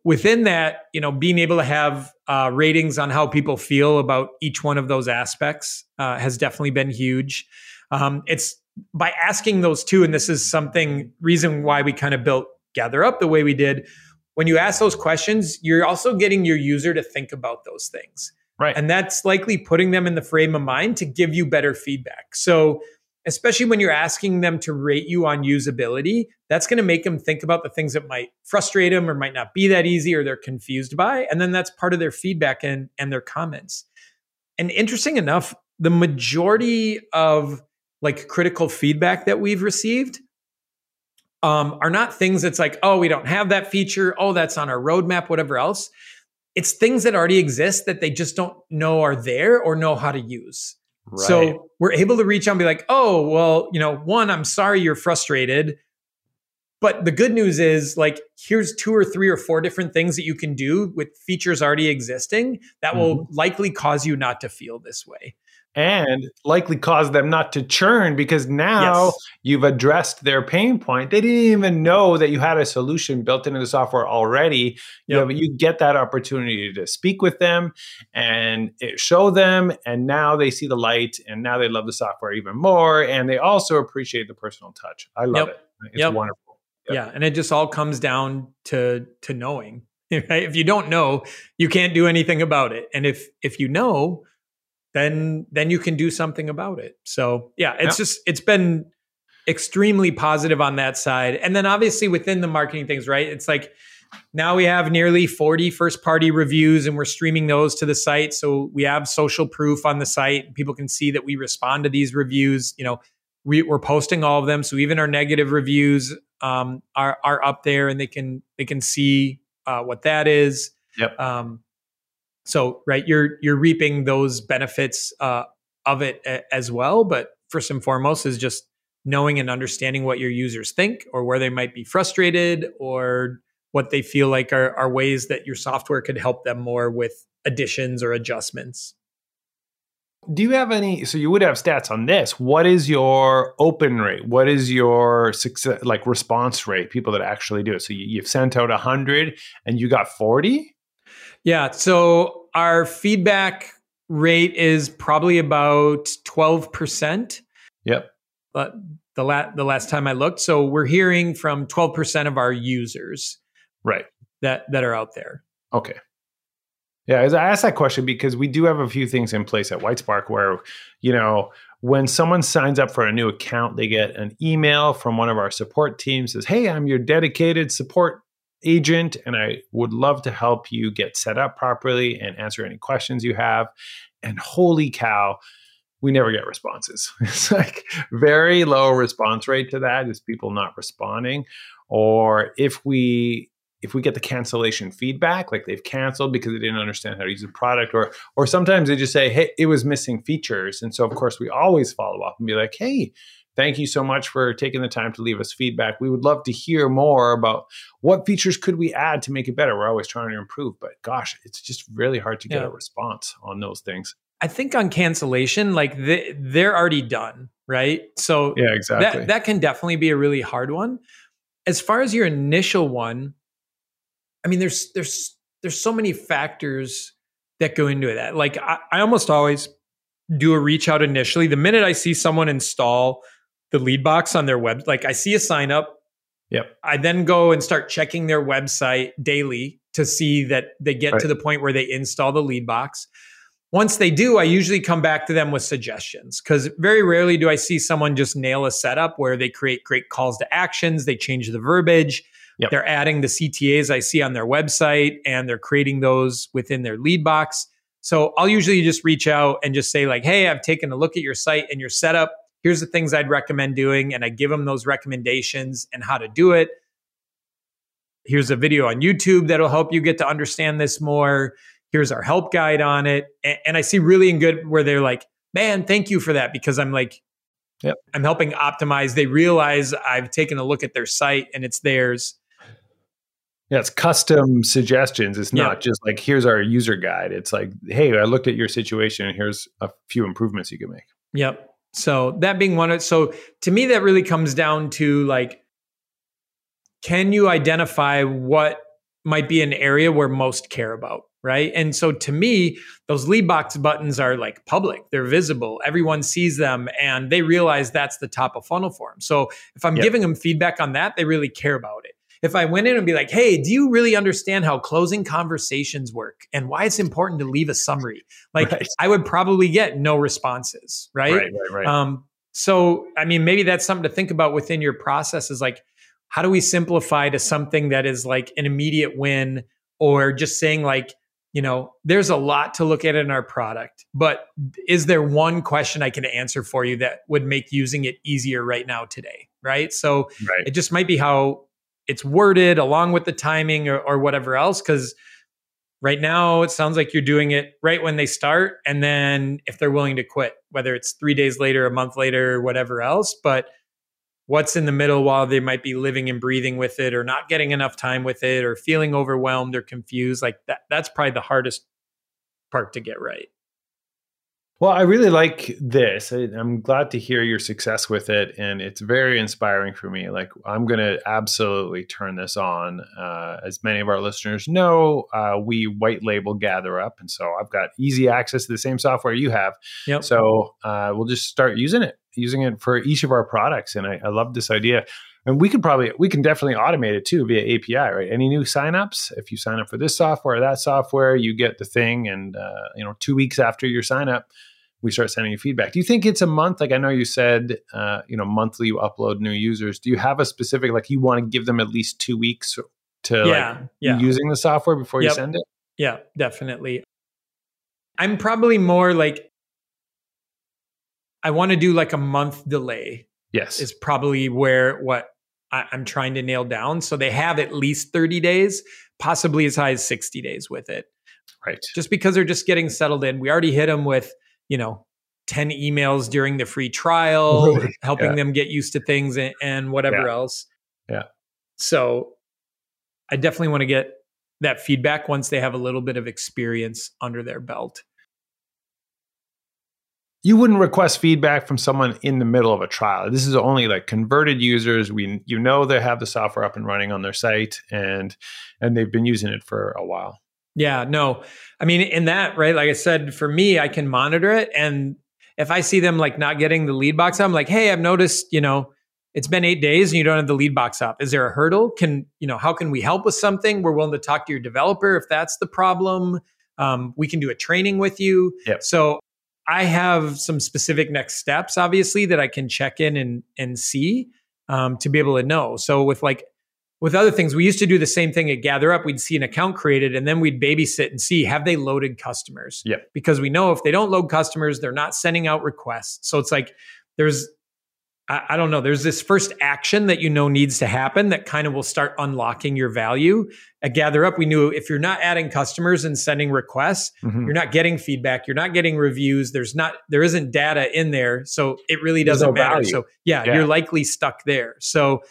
A: Within that you know being able to have uh, ratings on how people feel about each one of those aspects uh, has definitely been huge. Um, it's by asking those two and this is something reason why we kind of built GatherUp the way we did. When you ask those questions you're also getting your user to think about those things.
C: Right.
A: And that's likely putting them in the frame of mind to give you better feedback. So especially when you're asking them to rate you on usability that's going to make them think about the things that might frustrate them or might not be that easy or they're confused by and then that's part of their feedback and and their comments. And interesting enough the majority of like critical feedback that we've received um, are not things that's like, oh, we don't have that feature. Oh, that's on our roadmap, whatever else. It's things that already exist that they just don't know are there or know how to use. Right. So we're able to reach out and be like, oh, well, you know, one, I'm sorry you're frustrated. But the good news is, like, here's two or three or four different things that you can do with features already existing that mm-hmm. will likely cause you not to feel this way
C: and likely cause them not to churn because now yes. you've addressed their pain point. They didn't even know that you had a solution built into the software already. Yep. You, you get that opportunity to speak with them and eh, show them, and now they see the light, and now they love the software even more, and they also appreciate the personal touch. I love yep. it. It's yep. wonderful.
A: Yeah, and it just all comes down to to knowing. Right? <laughs> If you don't know, you can't do anything about it, and if if you know then then you can do something about it. So yeah, it's just it's been extremely positive on that side. And then obviously within the marketing things, right? It's like now we have nearly 40 first party reviews and we're streaming those to the site. So we have social proof on the site. People can see that we respond to these reviews. You know, we, are posting all of them. So even our negative reviews um, are, are up there and they can, they can see uh, what that is.
C: Yep. Um,
A: so right, you're you're reaping those benefits uh, of it a, as well. But first and foremost is just knowing and understanding what your users think or where they might be frustrated or what they feel like are, are ways that your software could help them more with additions or adjustments.
C: Do you have any? So you would have stats on this. What is your open rate? What is your success, like response rate? People that actually do it. So you, you've sent out hundred and you got forty.
A: Yeah. So our feedback rate is probably about 12%.
C: Yep.
A: But the la- the last time I looked, so we're hearing from 12% of our users.
C: Right.
A: That that are out there.
C: Okay. Yeah, I asked that question because we do have a few things in place at Whitespark where, you know, when someone signs up for a new account, they get an email from one of our support teams says, "Hey, I'm your dedicated support agent and I would love to help you get set up properly and answer any questions you have. And holy cow, we never get responses. <laughs> It's like very low response rate to that is people not responding. Or if we if we get the cancellation feedback, like they've canceled because they didn't understand how to use the product, or or sometimes they just say, hey, it was missing features. And so of course we always follow up and be like, hey, thank you so much for taking the time to leave us feedback. We would love to hear more about what features could we add to make it better. We're always trying to improve, but gosh, it's just really hard to get yeah. a response on those things.
A: I think on cancellation, like they, they're already done, right? So
C: yeah, exactly.
A: That, that can definitely be a really hard one. As far as your initial one, I mean, there's there's there's so many factors that go into that. Like I, I almost always do a reach out initially. The minute I see someone install the lead box on their web, like I see a sign up.
C: Yep.
A: I then go and start checking their website daily to see that they get right. to the point where they install the lead box. Once they do, I usually come back to them with suggestions because very rarely do I see someone just nail a setup where they create great calls to actions, they change the verbiage, yep. they're adding the CTAs I see on their website, and they're creating those within their lead box. So I'll usually just reach out and just say, like, hey, I've taken a look at your site and your setup. Here's the things I'd recommend doing. And I give them those recommendations and how to do it. Here's a video on YouTube that'll help you get to understand this more here's our help guide on it. And, and I see really in good where they're like, man, thank you for that because I'm like,
C: yep.
A: I'm helping optimize. They realize I've taken a look at their site and it's theirs.
C: Yeah, it's custom suggestions. It's not just like here's our user guide. It's like, hey, I looked at your situation and here's a few improvements you can make.
A: Yep. So that being one of so to me that really comes down to like can you identify what might be an area where most care about? right? And so to me, those lead box buttons are like public, they're visible, everyone sees them, and they realize that's the top of funnel for them. So if I'm yep. giving them feedback on that, they really care about it. If I went in and be like, hey, do you really understand how closing conversations work and why it's important to leave a summary? Like, right. I would probably get no responses, right?
C: Right, right, right.
A: Um, so, I mean, maybe that's something to think about within your process is like, how do we simplify to something that is like an immediate win or just saying like, you know, there's a lot to look at in our product, but is there one question I can answer for you that would make using it easier right now today? Right. So right. it just might be how it's worded along with the timing or, or whatever else. Cause right now it sounds like you're doing it right when they start. And then if they're willing to quit, whether it's three days later, a month later, whatever else, but what's in the middle while they might be living and breathing with it or not getting enough time with it or feeling overwhelmed or confused like that that's probably the hardest part to get right
C: well i really like this i'm glad to hear your success with it and it's very inspiring for me like i'm going to absolutely turn this on uh, as many of our listeners know uh, we white label GatherUp and so i've got easy access to the same software you have
A: yep.
C: so uh, we'll just start using it using it for each of our products. And I, I love this idea. And we can probably we can definitely automate it too via API, right? Any new signups, if you sign up for this software or that software, you get the thing, and uh, you know, two weeks after your sign up, we start sending you feedback. Do you think it's a month? Like I know you said, uh, you know, monthly you upload new users. Do you have a specific like you want to give them at least two weeks to yeah, like yeah. using the software before yep. you send it?
A: Yeah, definitely. I'm probably more like I want to do like a month delay.
C: Yes.
A: Is probably where what I, am trying to nail down. So they have at least 30 days, possibly as high as 60 days with it.
C: Right.
A: Just because they're just getting settled in. We already hit them with, you know, 10 emails during the free trial, <laughs> really? helping yeah. them get used to things and, and whatever
C: yeah.
A: else.
C: Yeah.
A: So I definitely want to get that feedback once they have a little bit of experience under their belt
C: you wouldn't request feedback from someone in the middle of a trial. This is only like converted users. We you know they have the software up and running on their site and and they've been using it for a while.
A: Yeah, no. I mean in that, right? Like I said, for me, I can monitor it and if I see them like not getting the lead box, I'm like, "Hey, I've noticed, you know, it's been 8 days and you don't have the lead box up. Is there a hurdle? Can, you know, how can we help with something? We're willing to talk to your developer if that's the problem. Um, we can do a training with you.
C: Yep.
A: So I have some specific next steps, obviously, that I can check in and and see um, to be able to know. So with like with other things, we used to do the same thing at GatherUp. We'd see an account created, and then we'd babysit and see have they loaded customers.
C: Yeah,
A: because we know if they don't load customers, they're not sending out requests. So it's like there's I, I don't know. There's this first action that you know needs to happen that kind of will start unlocking your value. At GatherUp, we knew if you're not adding customers and sending requests,
C: Mhm.
A: you're not getting feedback, you're not getting reviews. There's not there isn't data in there, so it really doesn't
C: no
A: matter.
C: value.
A: So yeah,
C: Yeah.
A: you're likely stuck there. So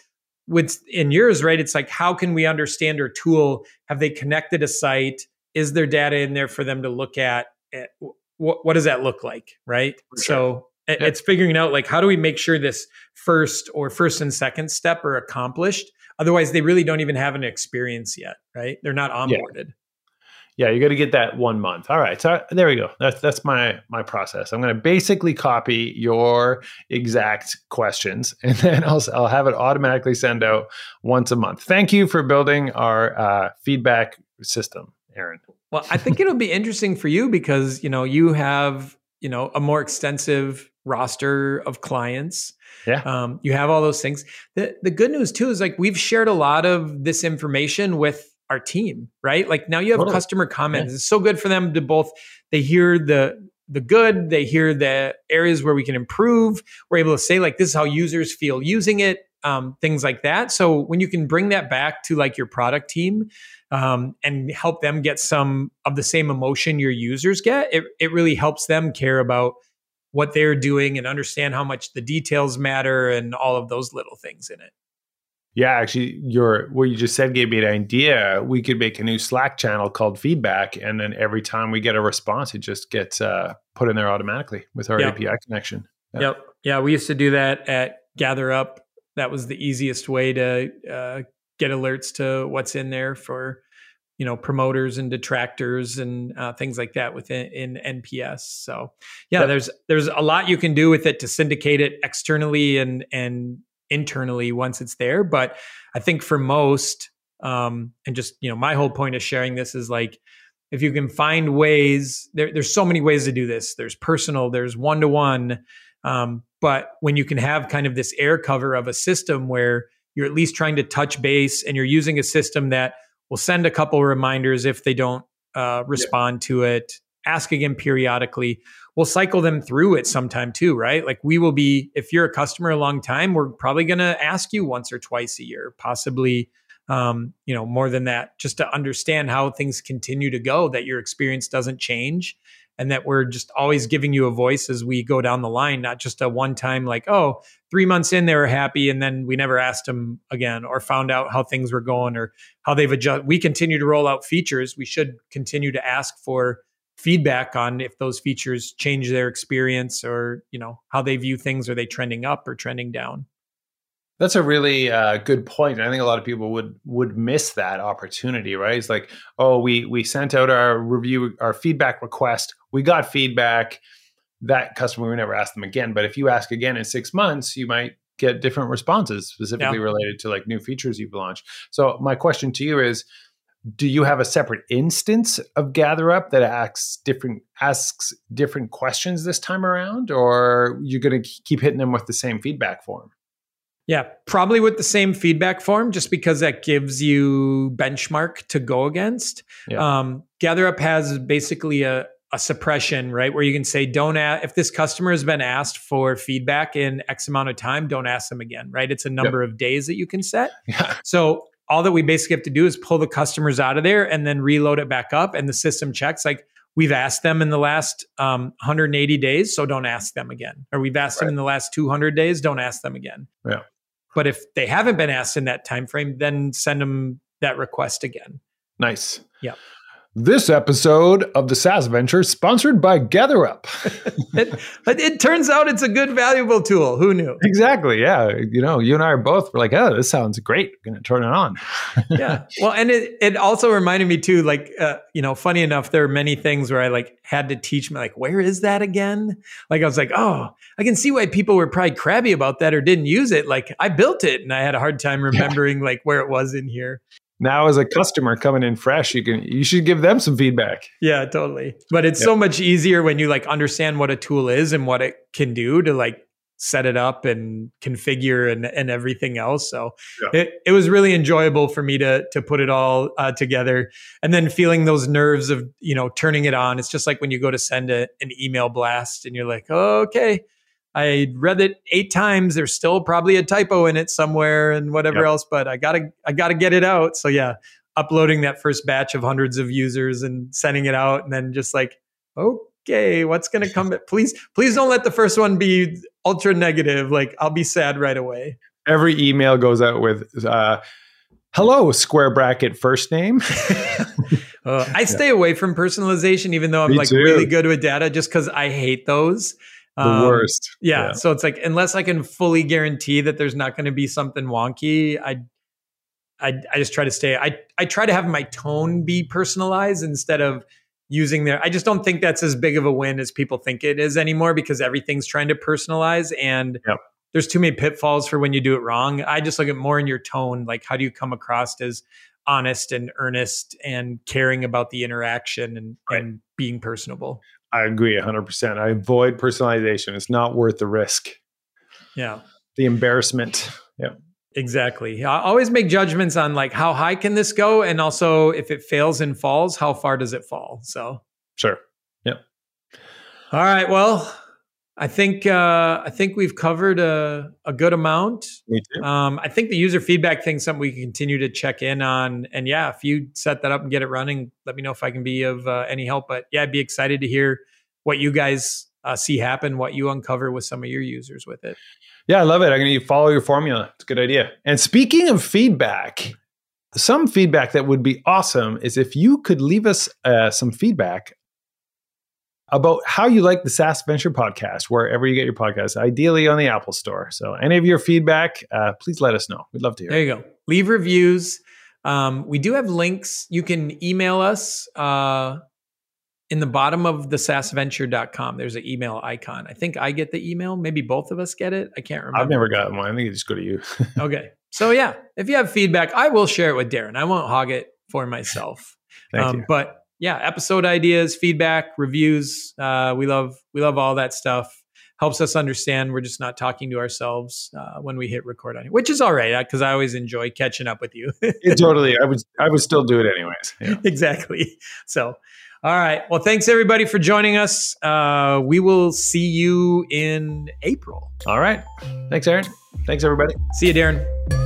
A: with in yours, right? It's like how can we understand our tool? Have they connected a site? Is there data in there for them to look at? Eh, What what does that look like, right? So it-
C: Yeah.
A: it's figuring out like how do we make sure this first or first and second step are accomplished otherwise they really don't even have an experience yet right they're not
C: Yeah.
A: onboarded
C: Yeah, you got to get that one month. All right, so there we go. That's that's my my process. I'm going to basically copy your exact questions, <laughs> and then I'll I'll have it automatically send out once a month. Thank you for building our uh, feedback system, Aaron.
A: well i think <laughs> it'll be interesting for you because you know you have you know a more extensive roster of clients.
C: Yeah.
A: um, you have all those things. The, the good news too is like we've shared a lot of this information with our team right? Like now you have
C: Totally.
A: customer comments. It's so good for them to both they hear the the good they hear the areas where we can improve. We're able to say like this is how users feel using it um, things like that. So when you can bring that back to like your product team um, and help them get some of the same emotion your users get it, it really helps them care about what they're doing and understand how much the details matter and all of those little things in it
C: Yeah, actually, your what you just said gave me an idea. We could make a new Slack channel called Feedback, and then every time we get a response, it just gets uh, put in there automatically with our
A: Yeah.
C: API connection. Yeah.
A: Yep. Yeah, we used to do that at GatherUp. That was the easiest way to uh, get alerts to what's in there for you know promoters and detractors and uh, things like that within in NPS. So yeah,
C: Yep.
A: there's there's a lot you can do with it to syndicate it externally and and internally once it's there. But I think for most, um, and just you know, my whole point of sharing this is like if you can find ways there, there's so many ways to do this there's personal there's one-to-one um, but when you can have kind of this air cover of a system where you're at least trying to touch base and you're using a system that will send a couple reminders if they don't uh, respond to it. Ask again periodically. We'll cycle them through it sometime too right? Like we will be if you're a customer a long time we're probably going to ask you once or twice a year possibly um, you know, more than that, just to understand how things continue to go, that your experience doesn't change, and that we're just always giving you a voice as we go down the line, not just a one time like, oh, three months in they were happy, and then we never asked them again or found out how things were going or how they've adjusted. We continue to roll out features. We should continue to ask for feedback on if those features change their experience or you know how they view things. Are they trending up or trending down?
C: That's a really uh, good point. I think a lot of people would would miss that opportunity, right? It's like, oh, we we sent out our review, our feedback request. We got feedback. That customer, we never asked them again. But if you ask again in six months, you might get different responses specifically
A: Yeah.
C: related to like new features you've launched. So my question to you is, do you have a separate instance of GatherUp that asks different asks different questions this time around, or you're going to keep hitting them with the same feedback form?
A: Yeah, probably with the same feedback form, just because that gives you benchmark to go against.
C: Yeah.
A: Um, GatherUp has basically a, a suppression, right, where you can say, don't ask, if this customer has been asked for feedback in X amount of time, don't ask them again, right? It's a number of days that you can set. <laughs>
C: Yeah.
A: So all that we basically have to do is pull the customers out of there and then reload it back up, and the system checks like we've asked them in the last um, 180 days, so don't ask them again. Or we've asked them in the last 200 days, don't ask them again.
C: Yeah.
A: But if they haven't been asked in that time frame, then send them that request again.
C: Nice.
A: Yep.
C: This episode of the SaaS Venture sponsored by GatherUp.
A: It, <laughs> it turns out it's a good, valuable tool. Who knew?
C: exactly. Yeah. You know, you and I are both we're like, oh, this sounds great. We're going to turn it on. <laughs>
A: yeah. Well, and it, it also reminded me too, like, uh, you know, funny enough, there are many things where I like had to teach me, like, where is that again? Like, I was like, oh, I can see why people were probably crabby about that or didn't use it. Like, I built it and I had a hard time remembering like where it was in here.
C: Now, as a customer coming in fresh, you can you should give them some feedback.
A: Yeah, totally. But it's so much easier when you like understand what a tool is and what it can do to like set it up and configure and, and everything else. So
C: Yeah.
A: it, it was really enjoyable for me to to put it all uh, together and then feeling those nerves of you know turning it on. It's just like when you go to send a, an email blast and you're like, oh, okay, I read it eight times. There's still probably a typo in it somewhere and whatever
C: Yep.
A: else, but I gotta I gotta get it out. So yeah, uploading that first batch of hundreds of users and sending it out, and then just like, okay, what's gonna come? <laughs> Please, please don't let the first one be ultra negative. Like I'll be sad right away.
C: Every email goes out with uh, "Hello, square bracket first name." <laughs>
A: Uh, I stay away from personalization, even though I'm
C: Me
A: like
C: too.
A: really good with data, just because I hate those.
C: The
A: Um,
C: worst.
A: Yeah, So it's like unless I can fully guarantee that there's not going to be something wonky, I, I, I just try to stay. I, I try to have my tone be personalized instead of using their. I just don't think that's as big of a win as people think it is anymore because everything's trying to personalize and.
C: Yep.
A: There's too many pitfalls for when you do it wrong. I just look at more in your tone, like how do you come across as honest and earnest and caring about the interaction and,
C: Right.
A: and being personable.
C: I agree 100%. I avoid personalization. It's not worth the risk,
A: Yeah.
C: the embarrassment. Yeah.
A: Exactly. I always make judgments on like how high can this go, and also if it fails and falls, how far does it fall? So,
C: Sure. Yeah.
A: All right. Well, I think uh, I think we've covered a, a good amount.
C: Me too.
A: Um, I think the user feedback thing is something we can continue to check in on. And yeah, if you set that up and get it running, let me know if I can be of uh, any help. But yeah, I'd be excited to hear what you guys uh, see happen, what you uncover with some of your users with it.
C: Yeah, I love it. I'm going to follow your formula. It's a good idea. And speaking of feedback, some feedback that would be awesome is if you could leave us uh, some feedback about how you like the SaaS Venture podcast, wherever you get your podcast, ideally on the Apple Store. So, any of your feedback, uh, please let us know. We'd love to hear.
A: There you go. Leave reviews. Um, we do have links. You can email us uh, in the bottom of the saasventure.com. There's an email icon. I think I get the email. Maybe both of us get it. I can't remember.
C: I've never gotten one. I think it's just go to you. <laughs>
A: Okay. So yeah, if you have feedback, I will share it with Darren. I won't hog it for myself.
C: Thank
A: um,
C: you.
A: But yeah, episode ideas, feedback, reviews. Uh, we love we love all that stuff. Helps us understand we're just not talking to ourselves uh, when we hit record on it, which is all right because I always enjoy catching up with you.
C: Totally. I would. I would still do it anyways. Yeah. <laughs>
A: exactly. So, all right. Well, thanks everybody for joining us. Uh, we will see you in April.
C: All right. Thanks, Aaron. Thanks, everybody.
A: See you, Darren.